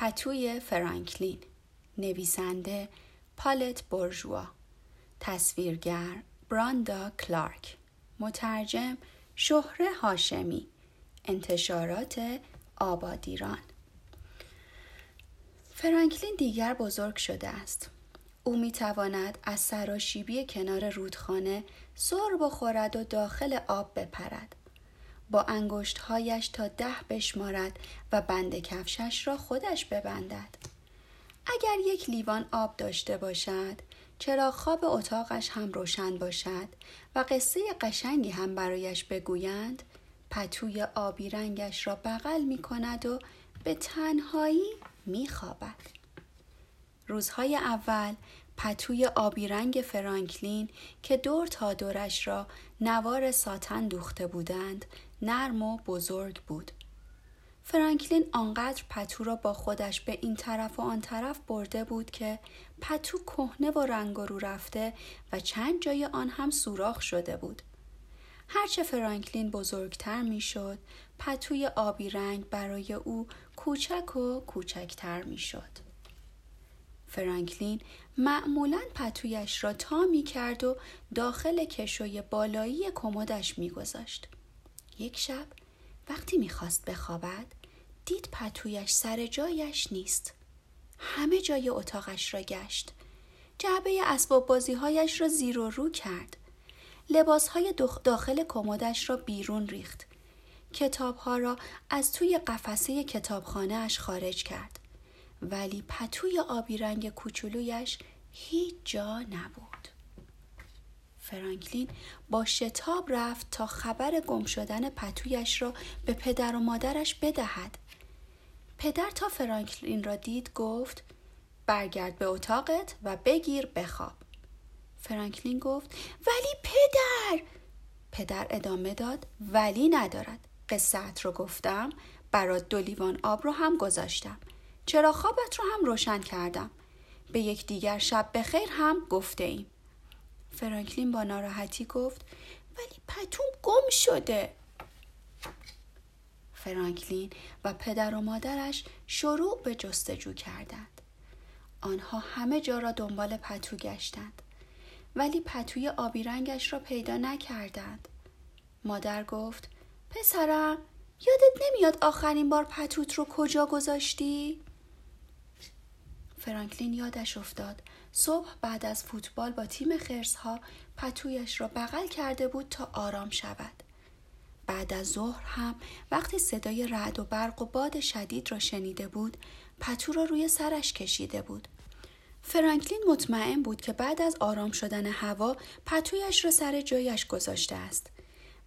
پتوی فرانکلین نویسنده پالت برژوا تصویرگر براندا کلارک مترجم شهره هاشمی انتشارات آبادیران. فرانکلین دیگر بزرگ شده است. او می تواند از سراشیبی کنار رودخانه سر بخورد و داخل آب بپرد. با انگشتهایش تا ده بشمارد و بند کفشش را خودش ببندد اگر یک لیوان آب داشته باشد چرا خواب اتاقش هم روشن باشد و قصه قشنگی هم برایش بگویند پتوی آبی رنگش را بغل می کند و به تنهایی می خوابد. روزهای اول پتوی آبی رنگ فرانکلین که دور تا دورش را نوار ساتن دوخته بودند نرم و بزرگ بود. فرانکلین آنقدر پتو را با خودش به این طرف و آن طرف برده بود که پتو کهنه و رنگ رو رفته و چند جای آن هم سوراخ شده بود. هرچه فرانکلین بزرگتر می‌شد، پتوی آبی رنگ برای او کوچک و کوچکتر می‌شد. فرانکلین معمولا پتویش را تا می کرد و داخل کشوی بالایی کمدش می گذاشت. یک شب وقتی می‌خواست بخوابد دید پتویش سر جایش نیست. همه جای اتاقش را گشت. جعبه اسباب بازیهایش را زیر و رو کرد. لباسهای داخل کمدش را بیرون ریخت. کتابها را از توی قفسه کتابخانه اش خارج کرد. ولی پتوی آبی رنگ کوچولویش هیچ جا نبود. فرانکلین با شتاب رفت تا خبر گم شدن پتویش را به پدر و مادرش بدهد. پدر تا فرانکلین را دید گفت برگرد به اتاقت و بگیر بخواب. فرانکلین گفت ولی پدر پدر ادامه داد ولی ندارد قصت رو گفتم برات دو لیوان آب رو هم گذاشتم چرا خوابت رو هم روشن کردم؟ به یک دیگر شب به خیر هم گفته ایم فرانکلین با ناراحتی گفت ولی پتوم گم شده. فرانکلین و پدر و مادرش شروع به جستجو کردند. آنها همه جا را دنبال پتو گشتند. ولی پتوی آبی رنگش را پیدا نکردند. مادر گفت پسرم یادت نمیاد آخرین بار پتوت رو کجا گذاشتی؟ فرانکلین یادش افتاد صبح بعد از فوتبال با تیم خرسها پتویش را بغل کرده بود تا آرام شود. بعد از ظهر هم وقتی صدای رعد و برق و باد شدید را شنیده بود پتو را روی سرش کشیده بود. فرانکلین مطمئن بود که بعد از آرام شدن هوا پتویش را سر جایش گذاشته است.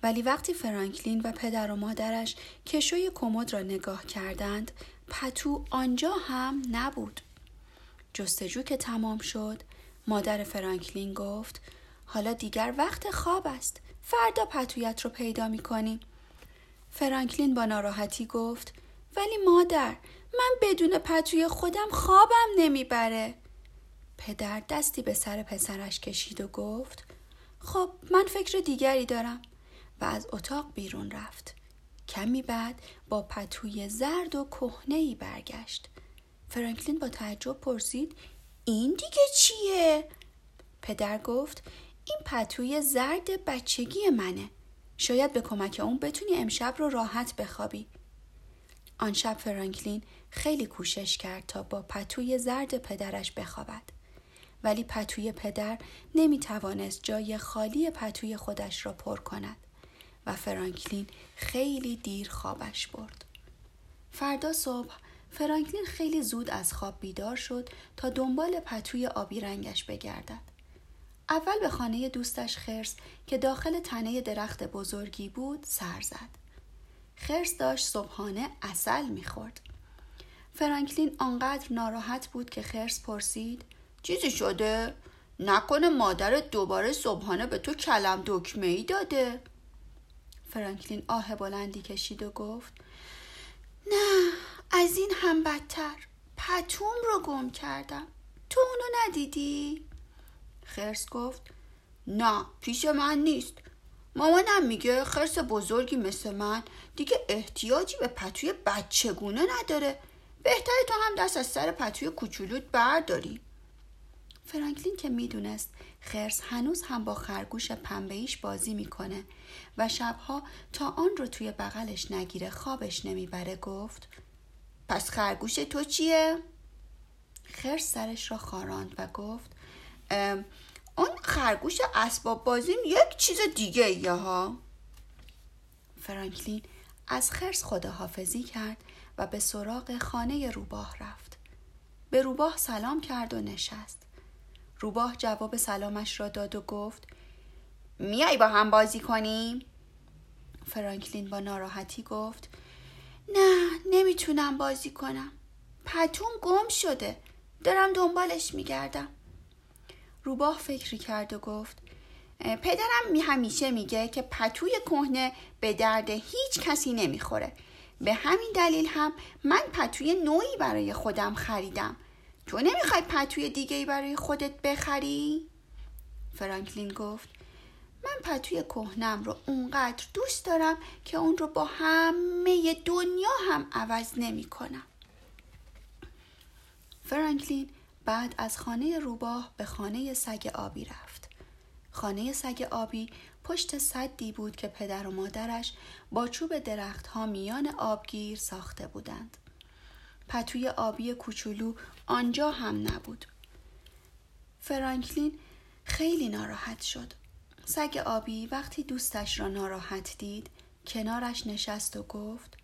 ولی وقتی فرانکلین و پدر و مادرش کشوی کمد را نگاه کردند پتو آنجا هم نبود. جستجو که تمام شد مادر فرانکلین گفت حالا دیگر وقت خواب است فردا پتویت رو پیدا می کنیم. فرانکلین با ناراحتی گفت ولی مادر من بدون پتوی خودم خوابم نمی‌بره. پدر دستی به سر پسرش کشید و گفت خب من فکر دیگری دارم و از اتاق بیرون رفت. کمی بعد با پتوی زرد و کهنه برگشت. فرانکلین با تعجب پرسید این دیگه چیه؟ پدر گفت این پتوی زرد بچگی منه. شاید به کمک اون بتونی امشب رو راحت بخوابی. آن شب فرانکلین خیلی کوشش کرد تا با پتوی زرد پدرش بخوابد. ولی پتوی پدر نمی توانست جای خالی پتوی خودش را پر کند و فرانکلین خیلی دیر خوابش برد. فردا صبح فرانکلین خیلی زود از خواب بیدار شد تا دنبال پتوی آبی رنگش بگردد. اول به خانه دوستش خرس که داخل تنه درخت بزرگی بود سر زد. خرس داشت صبحانه اصل می‌خورد. فرانکلین آنقدر ناراحت بود که خرس پرسید چیزی شده؟ نکنه مادرت دوباره صبحانه به تو کلم دکمه ای داده؟ فرانکلین آه بلندی کشید و گفت نه از این هم بدتر. پتوم رو گم کردم. تو اونو ندیدی؟ خرس گفت نه پیش من نیست. مامانم میگه خرس بزرگی مثل من دیگه احتیاجی به پتوی بچگونه نداره. بهتره تو هم دست از سر پتوی کوچولوت برداری. فرانکلین که می‌دونست خرس هنوز هم با خرگوش پنبهیش بازی می‌کنه و شبها تا آن رو توی بغلش نگیره خوابش نمی‌بره گفت پس خرگوش تو چیه؟ خرس سرش را خاراند و گفت اون خرگوش اسباب بازیم یک چیز دیگه ایه ها فرانکلین از خرس خداحافظی کرد و به سراغ خانه روباه رفت به روباه سلام کرد و نشست روباه جواب سلامش را داد و گفت میای با هم بازی کنیم؟ فرانکلین با ناراحتی گفت نه نمی‌تونم بازی کنم. پتوم گم شده. دارم دنبالش میگردم. روباه فکری کرد و گفت پدرم می همیشه میگه که پتوی کهنه به درد هیچ کسی نمی‌خوره. به همین دلیل هم من پتوی نوعی برای خودم خریدم. تو نمی‌خوای پتوی دیگه برای خودت بخری؟ فرانکلین گفت من پتوی کهنم رو اونقدر دوست دارم که اون رو با همه دنیا هم عوض نمی کنم. فرانکلین بعد از خانه روباه به خانه سگ آبی رفت. خانه سگ آبی پشت صدی بود که پدر و مادرش با چوب درختها میان آبگیر ساخته بودند. پتوی آبی کوچولو آنجا هم نبود. فرانکلین خیلی ناراحت شد. سگ آبی وقتی دوستش را ناراحت دید کنارش نشست و گفت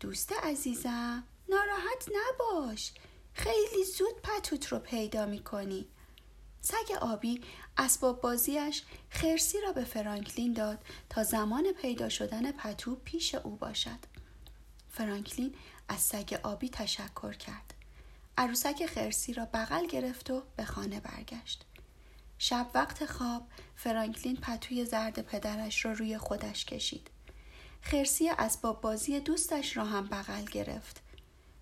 دوست عزیزم ناراحت نباش خیلی زود پتوت رو پیدا می کنی. سگ آبی اسباب بازیش خرسی را به فرانکلین داد تا زمان پیدا شدن پتو پیش او باشد. فرانکلین از سگ آبی تشکر کرد. عروسک خرسی را بغل گرفت و به خانه برگشت. شب وقت خواب فرانکلین پتوی زرد پدرش را روی خودش کشید. خرسی اسباب بازی دوستش را هم بغل گرفت.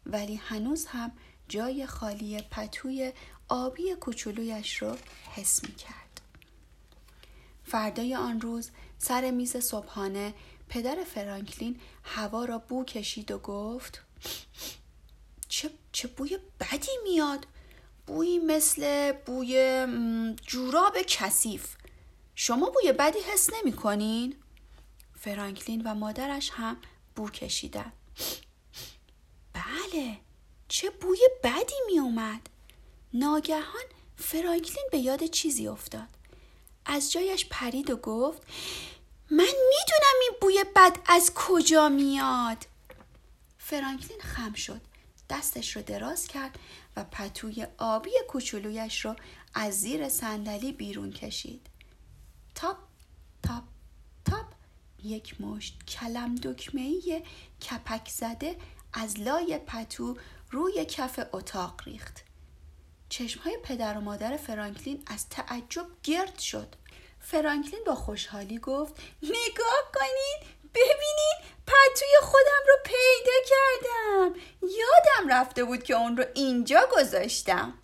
ولی هنوز هم جای خالی پتوی آبی کوچولویش را حس می کرد. فردای آن روز سر میز صبحانه پدر فرانکلین هوا را بو کشید و گفت چه, چه بوی بدی میاد بویی مثل بوی جوراب کثیف. شما بوی بدی حس نمی کنین؟ فرانکلین و مادرش هم بو کشیدن. بله چه بوی بدی می اومد ناگهان فرانکلین به یاد چیزی افتاد. از جایش پرید و گفت من می‌دونم این بوی بد از کجا میاد. فرانکلین خم شد. دستش رو دراز کرد و پتوی آبی کوچولویش رو از زیر صندلی بیرون کشید. تاپ تاپ تاپ. یک مشت کلم دکمهی کپک زده از لای پتو روی کف اتاق ریخت. چشمهای پدر و مادر فرانکلین از تعجب گرد شد. فرانکلین با خوشحالی گفت نگاه کنید ببینید پتوی خودم رو پیدا کردم. یادم رفته بود که اون رو اینجا گذاشتم.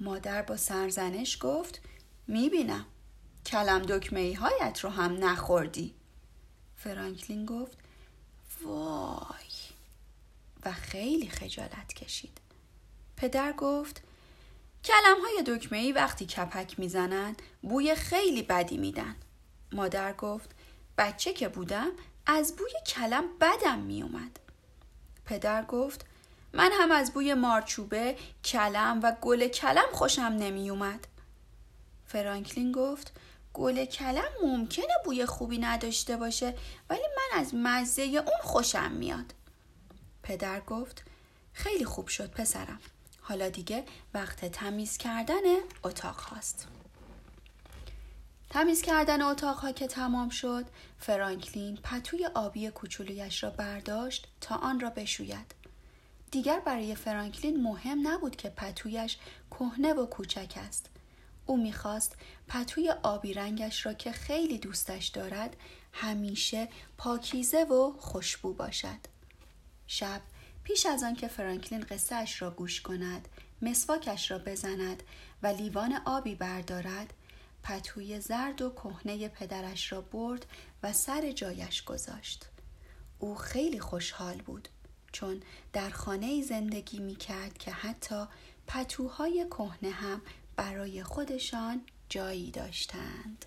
مادر با سرزنش گفت می‌بینم. کلم دکمه هایت رو هم نخوردی. فرانکلین گفت وای. و خیلی خجالت کشید. پدر گفت کلم های دکمه ای وقتی کپک می‌زنند بوی خیلی بدی میدن. مادر گفت بچه که بودم از بوی کلم بدم میومد پدر گفت من هم از بوی مارچوبه کلم و گل کلم خوشم نمیومد فرانکلین گفت گل کلم ممکنه بوی خوبی نداشته باشه ولی من از مزه اون خوشم میاد. پدر گفت خیلی خوب شد پسرم. حالا دیگه وقت تمیز کردن اتاق هاست. تمیز کردن اتاق ها که تمام شد فرانکلین پتوی آبی کوچولویش را برداشت تا آن را بشوید. دیگر برای فرانکلین مهم نبود که پتویش کهنه و کوچک است. او می‌خواست پتوی آبی رنگش را که خیلی دوستش دارد همیشه پاکیزه و خوشبو باشد. شب پیش از آن که فرانکلین قصه را گوش کند مسواکش را بزند و لیوان آبی بردارد پتوی زرد و کهنه پدرش را برد و سر جایش گذاشت. او خیلی خوشحال بود چون در خانه زندگی می کرد که حتی پتوهای کهنه هم برای خودشان جایی داشتند.